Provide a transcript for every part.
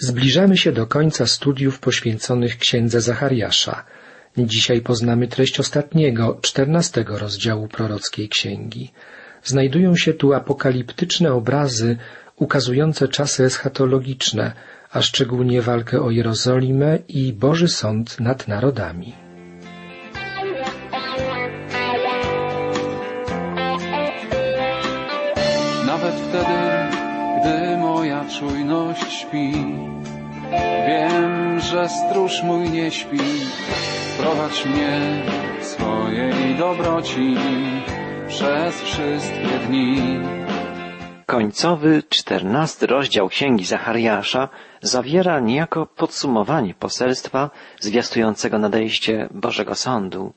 Zbliżamy się do końca studiów poświęconych księdze Zachariasza. Dzisiaj poznamy treść ostatniego, czternastego rozdziału prorockiej księgi. Znajdują się tu apokaliptyczne obrazy ukazujące czasy eschatologiczne, a szczególnie walkę o Jerozolimę i Boży Sąd nad narodami. Czujność śpi, wiem, że stróż mój nie śpi. Prowadź mnie swojej dobroci przez wszystkie dni. Końcowy, czternasty rozdział Księgi Zachariasza zawiera niejako podsumowanie poselstwa zwiastującego nadejście Bożego Sądu.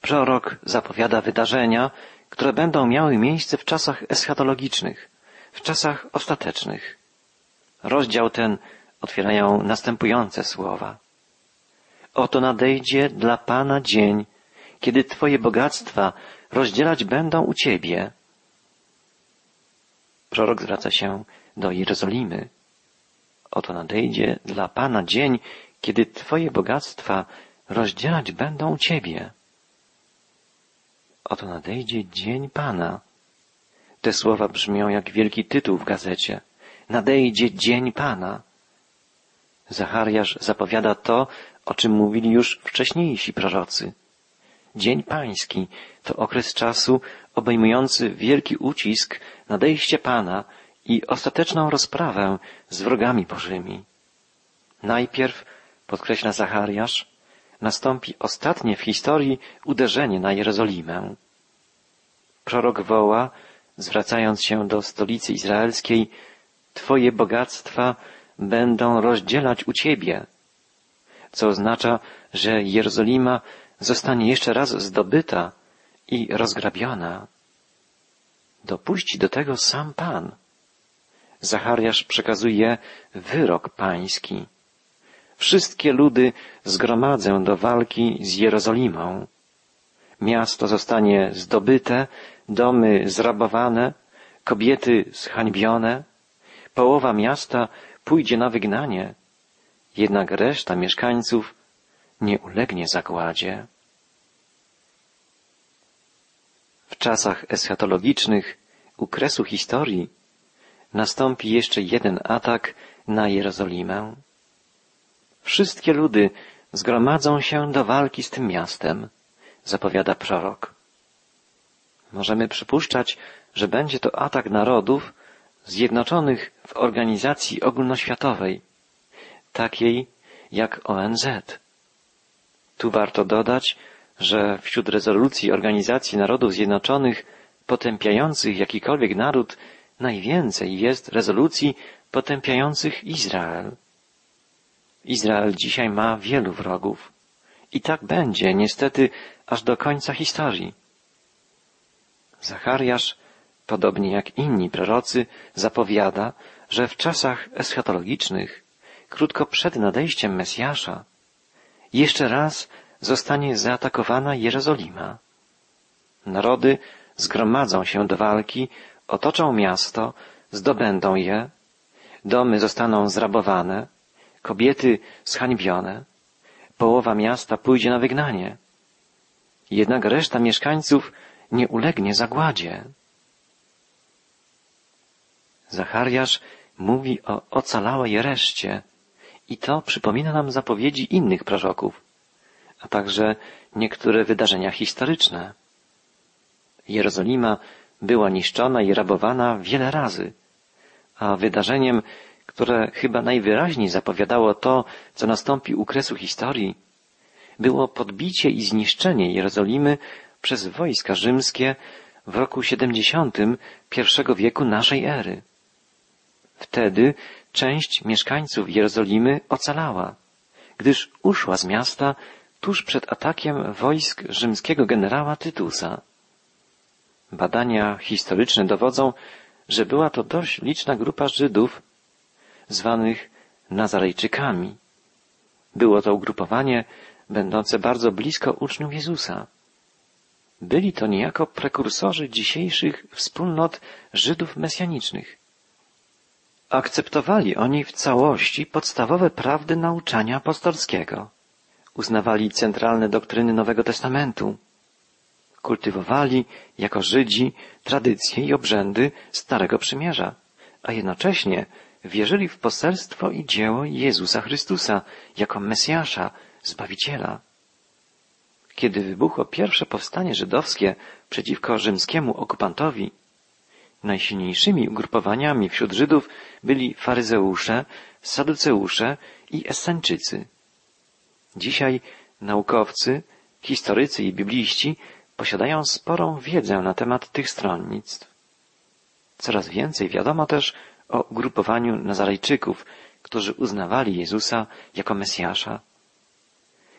Prorok zapowiada wydarzenia, które będą miały miejsce w czasach eschatologicznych, w czasach ostatecznych. Rozdział ten otwierają następujące słowa. Oto nadejdzie dla Pana dzień, kiedy Twoje bogactwa rozdzielać będą u Ciebie. Prorok zwraca się do Jerozolimy. Oto nadejdzie dla Pana dzień, kiedy Twoje bogactwa rozdzielać będą u Ciebie. Oto nadejdzie dzień Pana. Te słowa brzmią jak wielki tytuł w gazecie. Nadejdzie dzień Pana. Zachariasz zapowiada to, o czym mówili już wcześniejsi prorocy. Dzień Pański to okres czasu obejmujący wielki ucisk, nadejście Pana i ostateczną rozprawę z wrogami Bożymi. Najpierw, podkreśla Zachariasz, nastąpi ostatnie w historii uderzenie na Jerozolimę. Prorok woła, zwracając się do stolicy izraelskiej, Twoje bogactwa będą rozdzielać u Ciebie, co oznacza, że Jerozolima zostanie jeszcze raz zdobyta i rozgrabiona. Dopuści do tego sam Pan. Zachariasz przekazuje wyrok pański. Wszystkie ludy zgromadzę do walki z Jerozolimą. Miasto zostanie zdobyte, domy zrabowane, kobiety zhańbione, połowa miasta pójdzie na wygnanie, jednak reszta mieszkańców nie ulegnie zagładzie. W czasach eschatologicznych, u kresu historii, nastąpi jeszcze jeden atak na Jerozolimę. Wszystkie ludy zgromadzą się do walki z tym miastem, zapowiada prorok. Możemy przypuszczać, że będzie to atak narodów zjednoczonych w organizacji ogólnoświatowej, takiej jak ONZ. Tu warto dodać, że wśród rezolucji Organizacji Narodów Zjednoczonych potępiających jakikolwiek naród najwięcej jest rezolucji potępiających Izrael. Izrael dzisiaj ma wielu wrogów. I tak będzie, niestety, aż do końca historii. Zachariasz, podobnie jak inni prorocy, zapowiada, że w czasach eschatologicznych, krótko przed nadejściem Mesjasza, jeszcze raz zostanie zaatakowana Jerozolima. Narody zgromadzą się do walki, otoczą miasto, zdobędą je, domy zostaną zrabowane, kobiety zhańbione, połowa miasta pójdzie na wygnanie. Jednak reszta mieszkańców nie ulegnie zagładzie. Zachariasz mówi o ocalałej reszcie i to przypomina nam zapowiedzi innych proroków, a także niektóre wydarzenia historyczne. Jerozolima była niszczona i rabowana wiele razy, a wydarzeniem, które chyba najwyraźniej zapowiadało to, co nastąpi u kresu historii, było podbicie i zniszczenie Jerozolimy przez wojska rzymskie w roku 70 I wieku naszej ery. Wtedy część mieszkańców Jerozolimy ocalała, gdyż uszła z miasta tuż przed atakiem wojsk rzymskiego generała Tytusa. Badania historyczne dowodzą, że była to dość liczna grupa Żydów, zwanych Nazarejczykami. Było to ugrupowanie będące bardzo blisko uczniów Jezusa. Byli to niejako prekursorzy dzisiejszych wspólnot Żydów mesjanicznych. Akceptowali oni w całości podstawowe prawdy nauczania apostolskiego. Uznawali centralne doktryny Nowego Testamentu. Kultywowali jako Żydzi tradycje i obrzędy Starego Przymierza, a jednocześnie wierzyli w poselstwo i dzieło Jezusa Chrystusa jako Mesjasza, Zbawiciela. Kiedy wybuchło pierwsze powstanie żydowskie przeciwko rzymskiemu okupantowi, najsilniejszymi ugrupowaniami wśród Żydów byli faryzeusze, saduceusze i esseńczycy. Dzisiaj naukowcy, historycy i bibliści posiadają sporą wiedzę na temat tych stronnictw. Coraz więcej wiadomo też o ugrupowaniu Nazarejczyków, którzy uznawali Jezusa jako Mesjasza.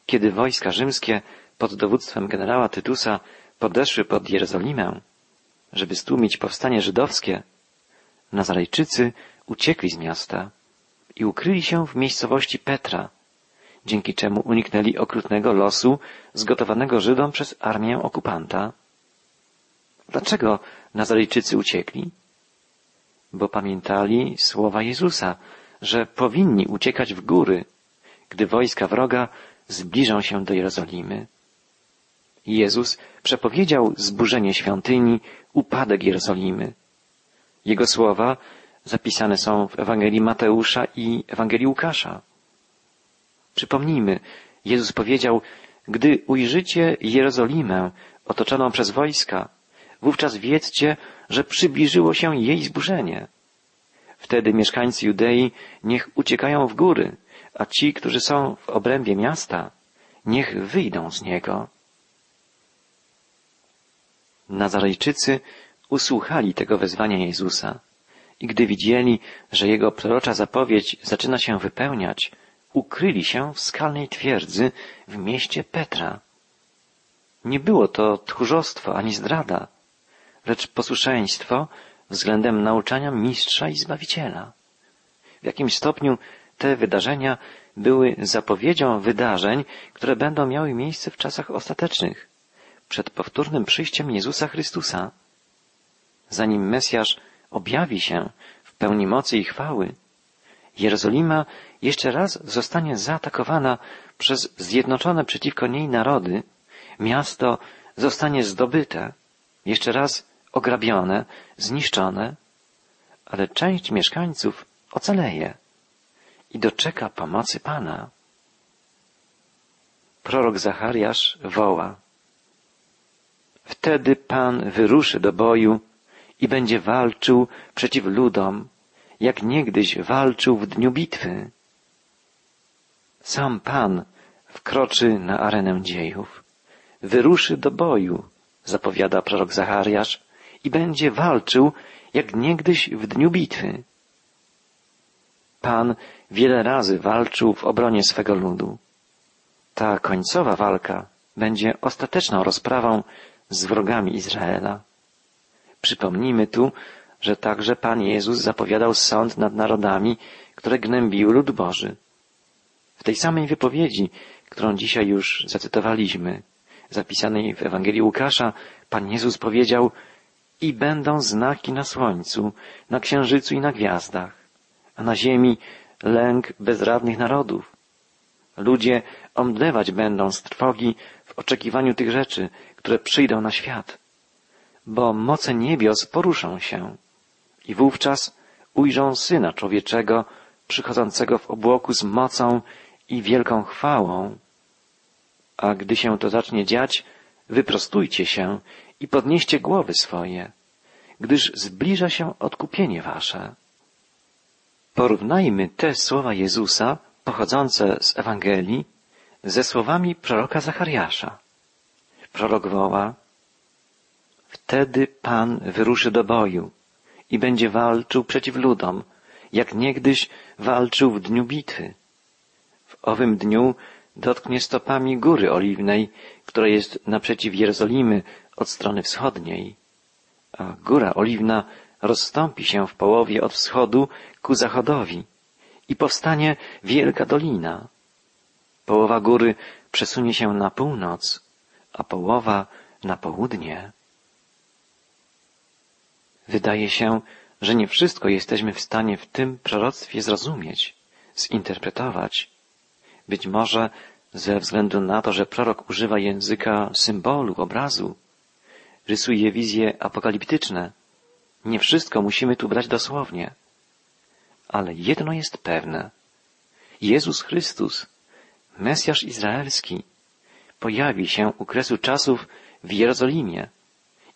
Kiedy wojska rzymskie pod dowództwem generała Tytusa podeszły pod Jerozolimę, żeby stłumić powstanie żydowskie, Nazarejczycy uciekli z miasta i ukryli się w miejscowości Petra, dzięki czemu uniknęli okrutnego losu zgotowanego Żydom przez armię okupanta. Dlaczego Nazarejczycy uciekli? Bo pamiętali słowa Jezusa, że powinni uciekać w góry, gdy wojska wroga zbliżą się do Jerozolimy. Jezus przepowiedział zburzenie świątyni, upadek Jerozolimy. Jego słowa zapisane są w Ewangelii Mateusza i Ewangelii Łukasza. Przypomnijmy, Jezus powiedział, gdy ujrzycie Jerozolimę otoczoną przez wojska, wówczas wiedzcie, że przybliżyło się jej zburzenie. Wtedy mieszkańcy Judei niech uciekają w góry, a ci, którzy są w obrębie miasta, niech wyjdą z niego. Nazarejczycy usłuchali tego wezwania Jezusa i gdy widzieli, że jego prorocza zapowiedź zaczyna się wypełniać, ukryli się w skalnej twierdzy w mieście Petra. Nie było to tchórzostwo ani zdrada, lecz posłuszeństwo względem nauczania mistrza i zbawiciela. W jakimś stopniu te wydarzenia były zapowiedzią wydarzeń, które będą miały miejsce w czasach ostatecznych, przed powtórnym przyjściem Jezusa Chrystusa. Zanim Mesjasz objawi się w pełni mocy i chwały, Jerozolima jeszcze raz zostanie zaatakowana przez zjednoczone przeciwko niej narody, miasto zostanie zdobyte, jeszcze raz ograbione, zniszczone, ale część mieszkańców ocaleje i doczeka pomocy Pana. Prorok Zachariasz woła. Wtedy Pan wyruszy do boju i będzie walczył przeciw ludom, jak niegdyś walczył w dniu bitwy. Sam Pan wkroczy na arenę dziejów, wyruszy do boju, zapowiada prorok Zachariasz, i będzie walczył, jak niegdyś w dniu bitwy. Pan wiele razy walczył w obronie swego ludu. Ta końcowa walka będzie ostateczną rozprawą z wrogami Izraela. Przypomnijmy tu, że także Pan Jezus zapowiadał sąd nad narodami, które gnębiły lud Boży. W tej samej wypowiedzi, którą dzisiaj już zacytowaliśmy, zapisanej w Ewangelii Łukasza, Pan Jezus powiedział i będą znaki na słońcu, na księżycu i na gwiazdach, a na ziemi lęk bezradnych narodów. Ludzie omdlewać będą z trwogi oczekiwaniu tych rzeczy, które przyjdą na świat, bo moce niebios poruszą się i wówczas ujrzą Syna Człowieczego przychodzącego w obłoku z mocą i wielką chwałą. A gdy się to zacznie dziać, wyprostujcie się i podnieście głowy swoje, gdyż zbliża się odkupienie wasze. Porównajmy te słowa Jezusa, pochodzące z Ewangelii, ze słowami proroka Zachariasza. Prorok woła, Wtedy Pan wyruszy do boju i będzie walczył przeciw ludom, jak niegdyś walczył w dniu bitwy. W owym dniu dotknie stopami góry oliwnej, która jest naprzeciw Jerozolimy od strony wschodniej, a góra oliwna rozstąpi się w połowie od wschodu ku zachodowi i powstanie wielka dolina. Połowa góry przesunie się na północ, a połowa na południe. Wydaje się, że nie wszystko jesteśmy w stanie w tym proroctwie zrozumieć, zinterpretować. Być może ze względu na to, że prorok używa języka symbolu, obrazu, rysuje wizje apokaliptyczne. Nie wszystko musimy tu brać dosłownie. Ale jedno jest pewne. Jezus Chrystus, Mesjasz Izraelski, pojawi się u kresu czasów w Jerozolimie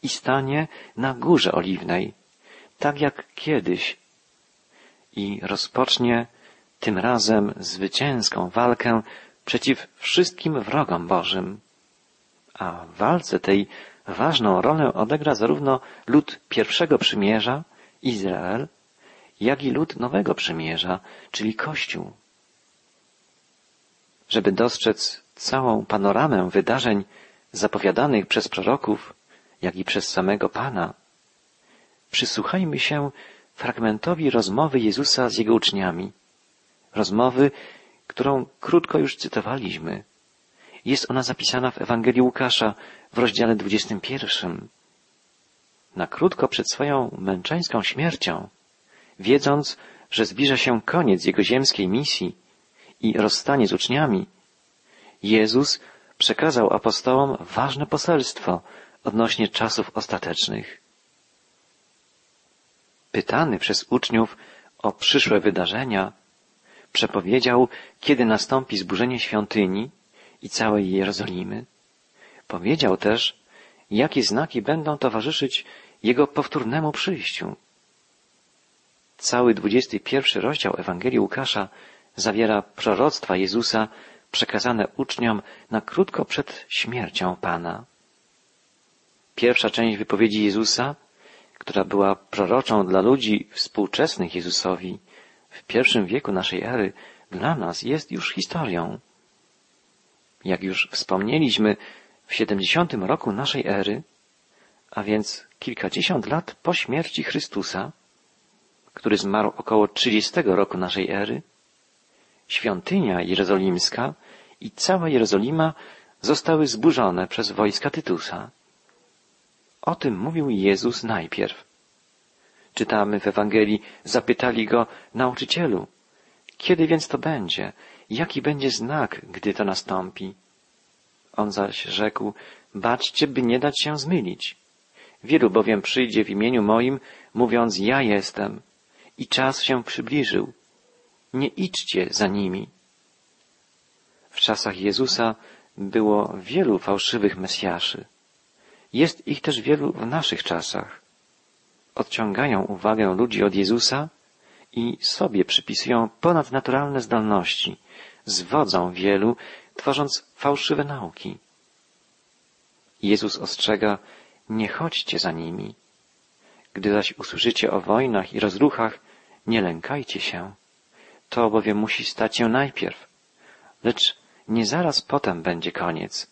i stanie na Górze Oliwnej, tak jak kiedyś, i rozpocznie tym razem zwycięską walkę przeciw wszystkim wrogom Bożym. A w walce tej ważną rolę odegra zarówno lud pierwszego przymierza, Izrael, jak i lud nowego przymierza, czyli Kościół. Żeby dostrzec całą panoramę wydarzeń zapowiadanych przez proroków, jak i przez samego Pana, przysłuchajmy się fragmentowi rozmowy Jezusa z Jego uczniami. Rozmowy, którą krótko już cytowaliśmy. Jest ona zapisana w Ewangelii Łukasza w rozdziale 21. Na krótko przed swoją męczeńską śmiercią, wiedząc, że zbliża się koniec jego ziemskiej misji i rozstanie z uczniami, Jezus przekazał apostołom ważne poselstwo odnośnie czasów ostatecznych. Pytany przez uczniów o przyszłe wydarzenia, przepowiedział, kiedy nastąpi zburzenie świątyni i całej Jerozolimy. Powiedział też, jakie znaki będą towarzyszyć Jego powtórnemu przyjściu. Cały dwudziesty pierwszy rozdział Ewangelii Łukasza zawiera proroctwa Jezusa przekazane uczniom na krótko przed śmiercią Pana. Pierwsza część wypowiedzi Jezusa, która była proroczą dla ludzi współczesnych Jezusowi w pierwszym wieku naszej ery, dla nas jest już historią. Jak już wspomnieliśmy, w 70 roku naszej ery, a więc kilkadziesiąt lat po śmierci Chrystusa, który zmarł około 30 roku naszej ery, świątynia jerozolimska i cała Jerozolima zostały zburzone przez wojska Tytusa. O tym mówił Jezus najpierw. Czytamy w Ewangelii, zapytali go, nauczycielu, kiedy więc to będzie? Jaki będzie znak, gdy to nastąpi? On zaś rzekł, baczcie, by nie dać się zmylić. Wielu bowiem przyjdzie w imieniu moim, mówiąc, ja jestem. I czas się przybliżył. Nie idźcie za nimi. W czasach Jezusa było wielu fałszywych Mesjaszy. Jest ich też wielu w naszych czasach. Odciągają uwagę ludzi od Jezusa i sobie przypisują ponadnaturalne zdolności, zwodzą wielu, tworząc fałszywe nauki. Jezus ostrzega, nie chodźcie za nimi. Gdy zaś usłyszycie o wojnach i rozruchach, nie lękajcie się. To bowiem musi stać się najpierw, lecz nie zaraz potem będzie koniec.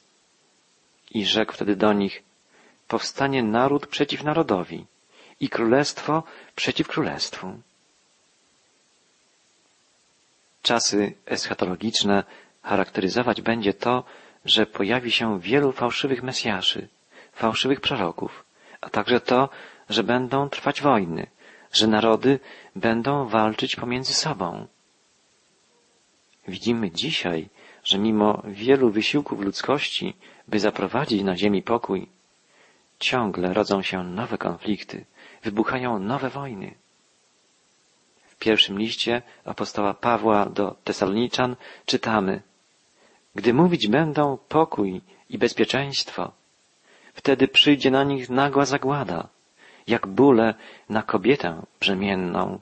I rzekł wtedy do nich, powstanie naród przeciw narodowi i królestwo przeciw królestwu. Czasy eschatologiczne charakteryzować będzie to, że pojawi się wielu fałszywych mesjaszy, fałszywych proroków, a także to, że będą trwać wojny, że narody będą walczyć pomiędzy sobą. Widzimy dzisiaj, że mimo wielu wysiłków ludzkości, by zaprowadzić na ziemi pokój, ciągle rodzą się nowe konflikty, wybuchają nowe wojny. W pierwszym liście apostoła Pawła do Tesaloniczan czytamy Gdy mówić będą pokój i bezpieczeństwo, wtedy przyjdzie na nich nagła zagłada, jak bóle na kobietę brzemienną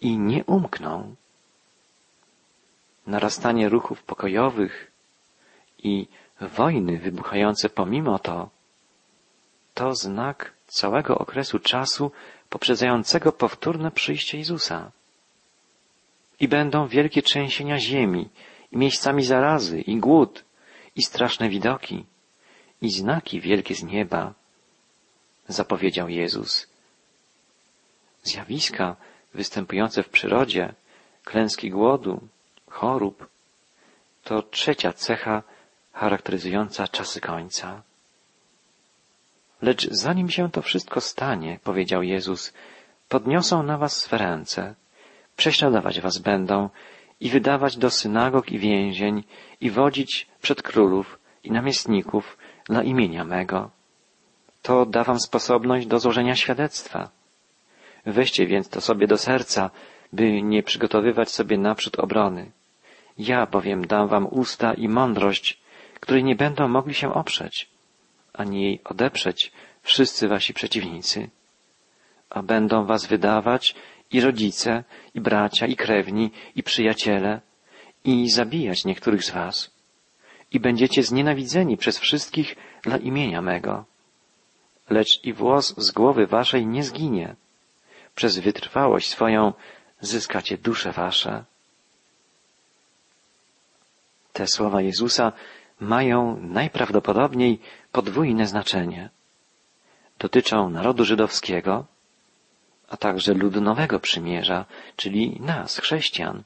i nie umkną narastanie ruchów pokojowych i wojny wybuchające pomimo to, to znak całego okresu czasu poprzedzającego powtórne przyjście Jezusa. I będą wielkie trzęsienia ziemi, i miejscami zarazy, i głód, i straszne widoki, i znaki wielkie z nieba, zapowiedział Jezus. Zjawiska występujące w przyrodzie, klęski głodu, chorób, to trzecia cecha charakteryzująca czasy końca. Lecz zanim się to wszystko stanie, powiedział Jezus, podniosą na was swe ręce, prześladować was będą i wydawać do synagog i więzień i wodzić przed królów i namiestników dla imienia mego. To da wam sposobność do złożenia świadectwa. Weźcie więc to sobie do serca, by nie przygotowywać sobie naprzód obrony. Ja bowiem dam wam usta i mądrość, której nie będą mogli się oprzeć, ani jej odeprzeć wszyscy wasi przeciwnicy. A będą was wydawać i rodzice, i bracia, i krewni, i przyjaciele, i zabijać niektórych z was. I będziecie znienawidzeni przez wszystkich dla imienia mego. Lecz i włos z głowy waszej nie zginie. Przez wytrwałość swoją zyskacie dusze wasze. Te słowa Jezusa mają najprawdopodobniej podwójne znaczenie. Dotyczą narodu żydowskiego, a także ludu nowego przymierza, czyli nas, chrześcijan.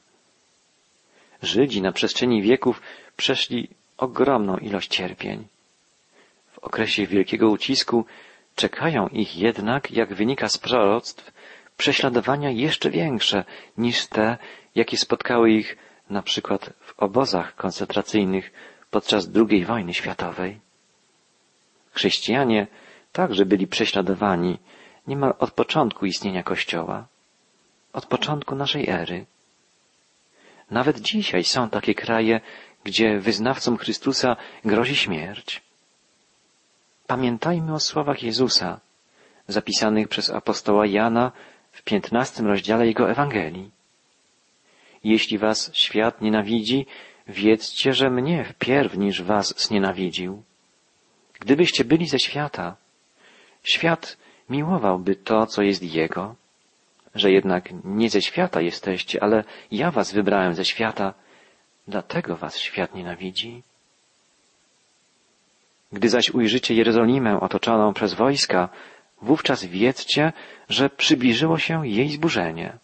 Żydzi na przestrzeni wieków przeszli ogromną ilość cierpień. W okresie wielkiego ucisku czekają ich jednak, jak wynika z proroctw, prześladowania jeszcze większe niż te, jakie spotkały ich na przykład obozach koncentracyjnych podczas II wojny światowej. Chrześcijanie także byli prześladowani niemal od początku istnienia Kościoła, od początku naszej ery. Nawet dzisiaj są takie kraje, gdzie wyznawcom Chrystusa grozi śmierć. Pamiętajmy o słowach Jezusa, zapisanych przez apostoła Jana w piętnastym rozdziale jego Ewangelii. Jeśli was świat nienawidzi, wiedzcie, że mnie wpierw niż was znienawidził. Gdybyście byli ze świata, świat miłowałby to, co jest Jego, że jednak nie ze świata jesteście, ale ja was wybrałem ze świata, dlatego was świat nienawidzi. Gdy zaś ujrzycie Jerozolimę otoczoną przez wojska, wówczas wiedzcie, że przybliżyło się jej zburzenie.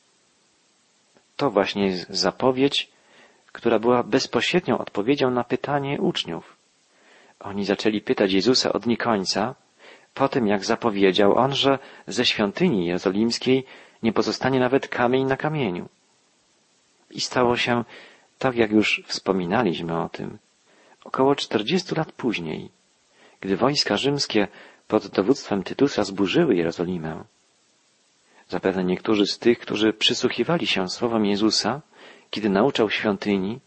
To właśnie zapowiedź, która była bezpośrednią odpowiedzią na pytanie uczniów. Oni zaczęli pytać Jezusa od dni po tym jak zapowiedział on, że ze świątyni jerozolimskiej nie pozostanie nawet kamień na kamieniu. I stało się tak, jak już wspominaliśmy o tym, około czterdziestu lat później, gdy wojska rzymskie pod dowództwem Tytusa zburzyły Jerozolimę. Zapewne niektórzy z tych, którzy przysłuchiwali się słowom Jezusa, kiedy nauczał świątyni,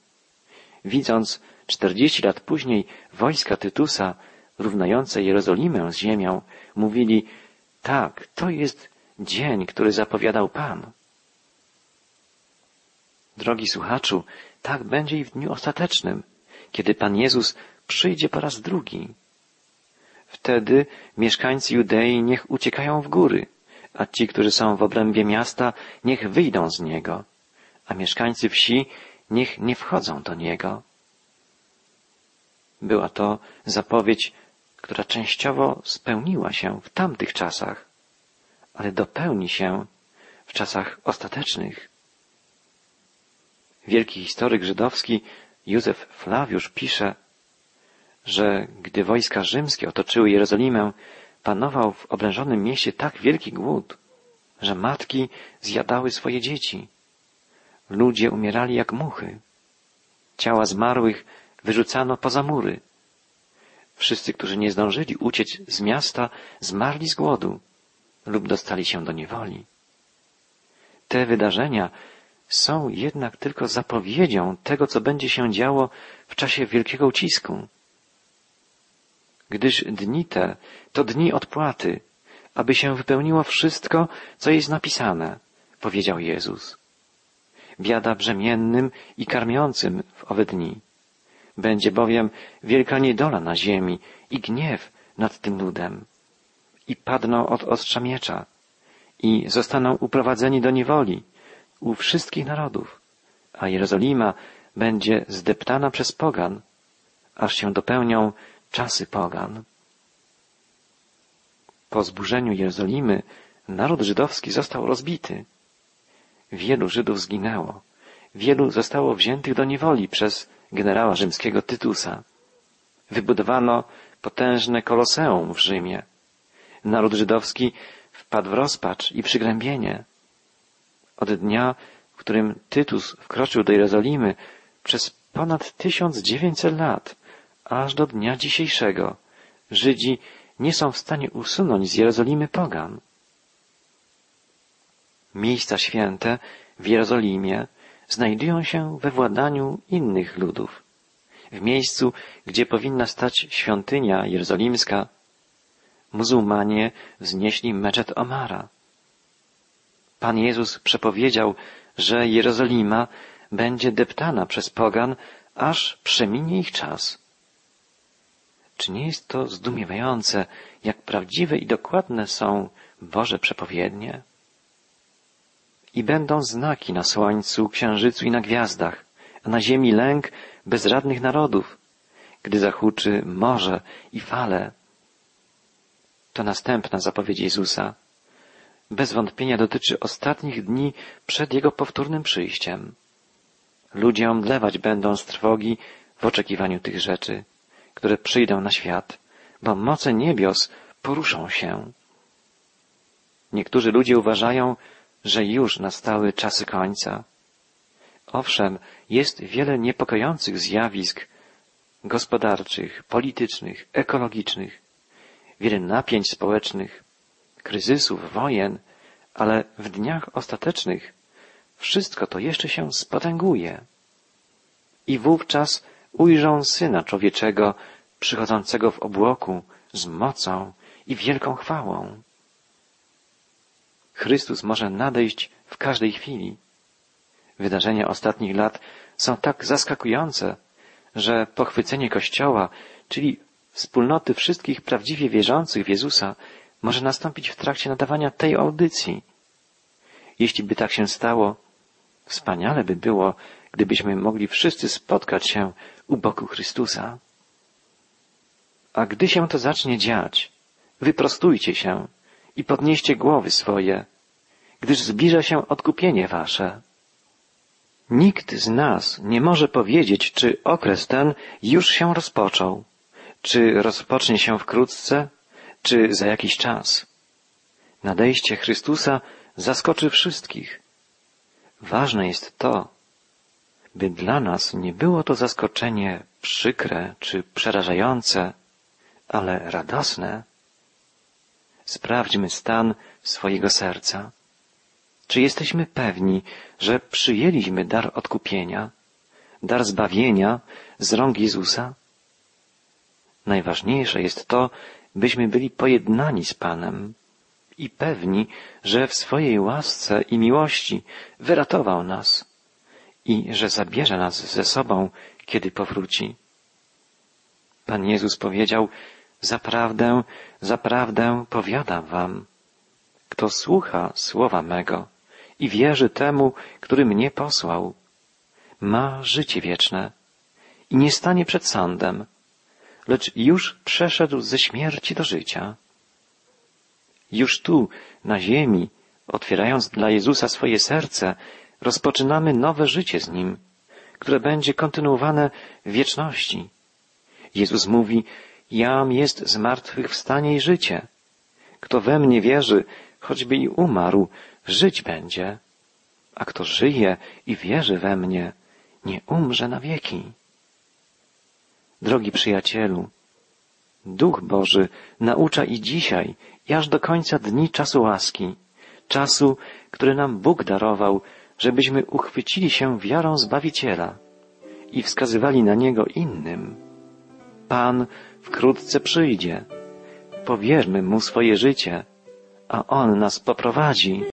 widząc czterdzieści lat później wojska Tytusa równające Jerozolimę z ziemią, mówili, tak, to jest dzień, który zapowiadał Pan. Drogi słuchaczu, tak będzie i w dniu ostatecznym, kiedy Pan Jezus przyjdzie po raz drugi. Wtedy mieszkańcy Judei niech uciekają w góry, a ci, którzy są w obrębie miasta, niech wyjdą z niego, a mieszkańcy wsi niech nie wchodzą do niego. Była to zapowiedź która częściowo spełniła się w tamtych czasach, ale dopełni się w czasach ostatecznych. Wielki historyk żydowski Józef Flawiusz pisze, że gdy wojska rzymskie otoczyły Jerozolimę, panował w oblężonym mieście tak wielki głód, że matki zjadały swoje dzieci. Ludzie umierali jak muchy. Ciała zmarłych wyrzucano poza mury. Wszyscy, którzy nie zdążyli uciec z miasta, zmarli z głodu lub dostali się do niewoli. Te wydarzenia są jednak tylko zapowiedzią tego, co będzie się działo w czasie wielkiego ucisku. Gdyż dni te to dni odpłaty, aby się wypełniło wszystko, co jest napisane, powiedział Jezus. Biada brzemiennym i karmiącym w owe dni. Będzie bowiem wielka niedola na ziemi i gniew nad tym ludem. I padną od ostrza miecza i zostaną uprowadzeni do niewoli u wszystkich narodów, a Jerozolima będzie zdeptana przez pogan, aż się dopełnią czasy pogan. Po zburzeniu Jerozolimy naród żydowski został rozbity. Wielu Żydów zginęło. Wielu zostało wziętych do niewoli przez generała rzymskiego Tytusa. Wybudowano potężne koloseum w Rzymie. Naród żydowski wpadł w rozpacz i przygnębienie. Od dnia, w którym Tytus wkroczył do Jerozolimy, przez ponad 1900 lat, aż do dnia dzisiejszego, Żydzi nie są w stanie usunąć z Jerozolimy pogan. Miejsca święte w Jerozolimie znajdują się we władaniu innych ludów. W miejscu, gdzie powinna stać świątynia jerozolimska, muzułmanie wznieśli meczet Omara. Pan Jezus przepowiedział, że Jerozolima będzie deptana przez pogan, aż przeminie ich czas. Czy nie jest to zdumiewające, jak prawdziwe i dokładne są Boże przepowiednie? I będą znaki na słońcu, księżycu i na gwiazdach, a na ziemi lęk bezradnych narodów, gdy zahuczy morze i fale. To następna zapowiedź Jezusa. Bez wątpienia dotyczy ostatnich dni przed Jego powtórnym przyjściem. Ludzie omdlewać będą z trwogi w oczekiwaniu tych rzeczy, które przyjdą na świat, bo moce niebios poruszą się. Niektórzy ludzie uważają, że już nastały czasy końca. Owszem, jest wiele niepokojących zjawisk gospodarczych, politycznych, ekologicznych, wiele napięć społecznych, kryzysów, wojen, ale w dniach ostatecznych wszystko to jeszcze się spotęguje. I wówczas ujrzą Syna Człowieczego przychodzącego w obłoku z mocą i wielką chwałą. Chrystus może nadejść w każdej chwili. Wydarzenia ostatnich lat są tak zaskakujące, że pochwycenie Kościoła, czyli wspólnoty wszystkich prawdziwie wierzących w Jezusa, może nastąpić w trakcie nadawania tej audycji. Jeśli by tak się stało, wspaniale by było, gdybyśmy mogli wszyscy spotkać się u boku Chrystusa. A gdy się to zacznie dziać, wyprostujcie się i podnieście głowy swoje, gdyż zbliża się odkupienie wasze. Nikt z nas nie może powiedzieć, czy okres ten już się rozpoczął, czy rozpocznie się wkrótce, czy za jakiś czas. Nadejście Chrystusa zaskoczy wszystkich. Ważne jest to, by dla nas nie było to zaskoczenie przykre czy przerażające, ale radosne. Sprawdźmy stan swojego serca. Czy jesteśmy pewni, że przyjęliśmy dar odkupienia, dar zbawienia z rąk Jezusa? Najważniejsze jest to, byśmy byli pojednani z Panem i pewni, że w swojej łasce i miłości wyratował nas i że zabierze nas ze sobą, kiedy powróci. Pan Jezus powiedział, zaprawdę, zaprawdę powiadam wam, kto słucha słowa mego i wierzy temu, który mnie posłał, ma życie wieczne i nie stanie przed sądem, lecz już przeszedł ze śmierci do życia. Już tu, na ziemi, otwierając dla Jezusa swoje serce, rozpoczynamy nowe życie z Nim, które będzie kontynuowane w wieczności. Jezus mówi, Jam jest zmartwychwstanie i życie. Kto we mnie wierzy, choćby i umarł, żyć będzie. A kto żyje i wierzy we mnie, nie umrze na wieki. Drogi przyjacielu, Duch Boży naucza i dzisiaj, i aż do końca dni czasu łaski, czasu, który nam Bóg darował, żebyśmy uchwycili się wiarą Zbawiciela i wskazywali na Niego innym. Pan wkrótce przyjdzie. Powierzmy Mu swoje życie, a On nas poprowadzi.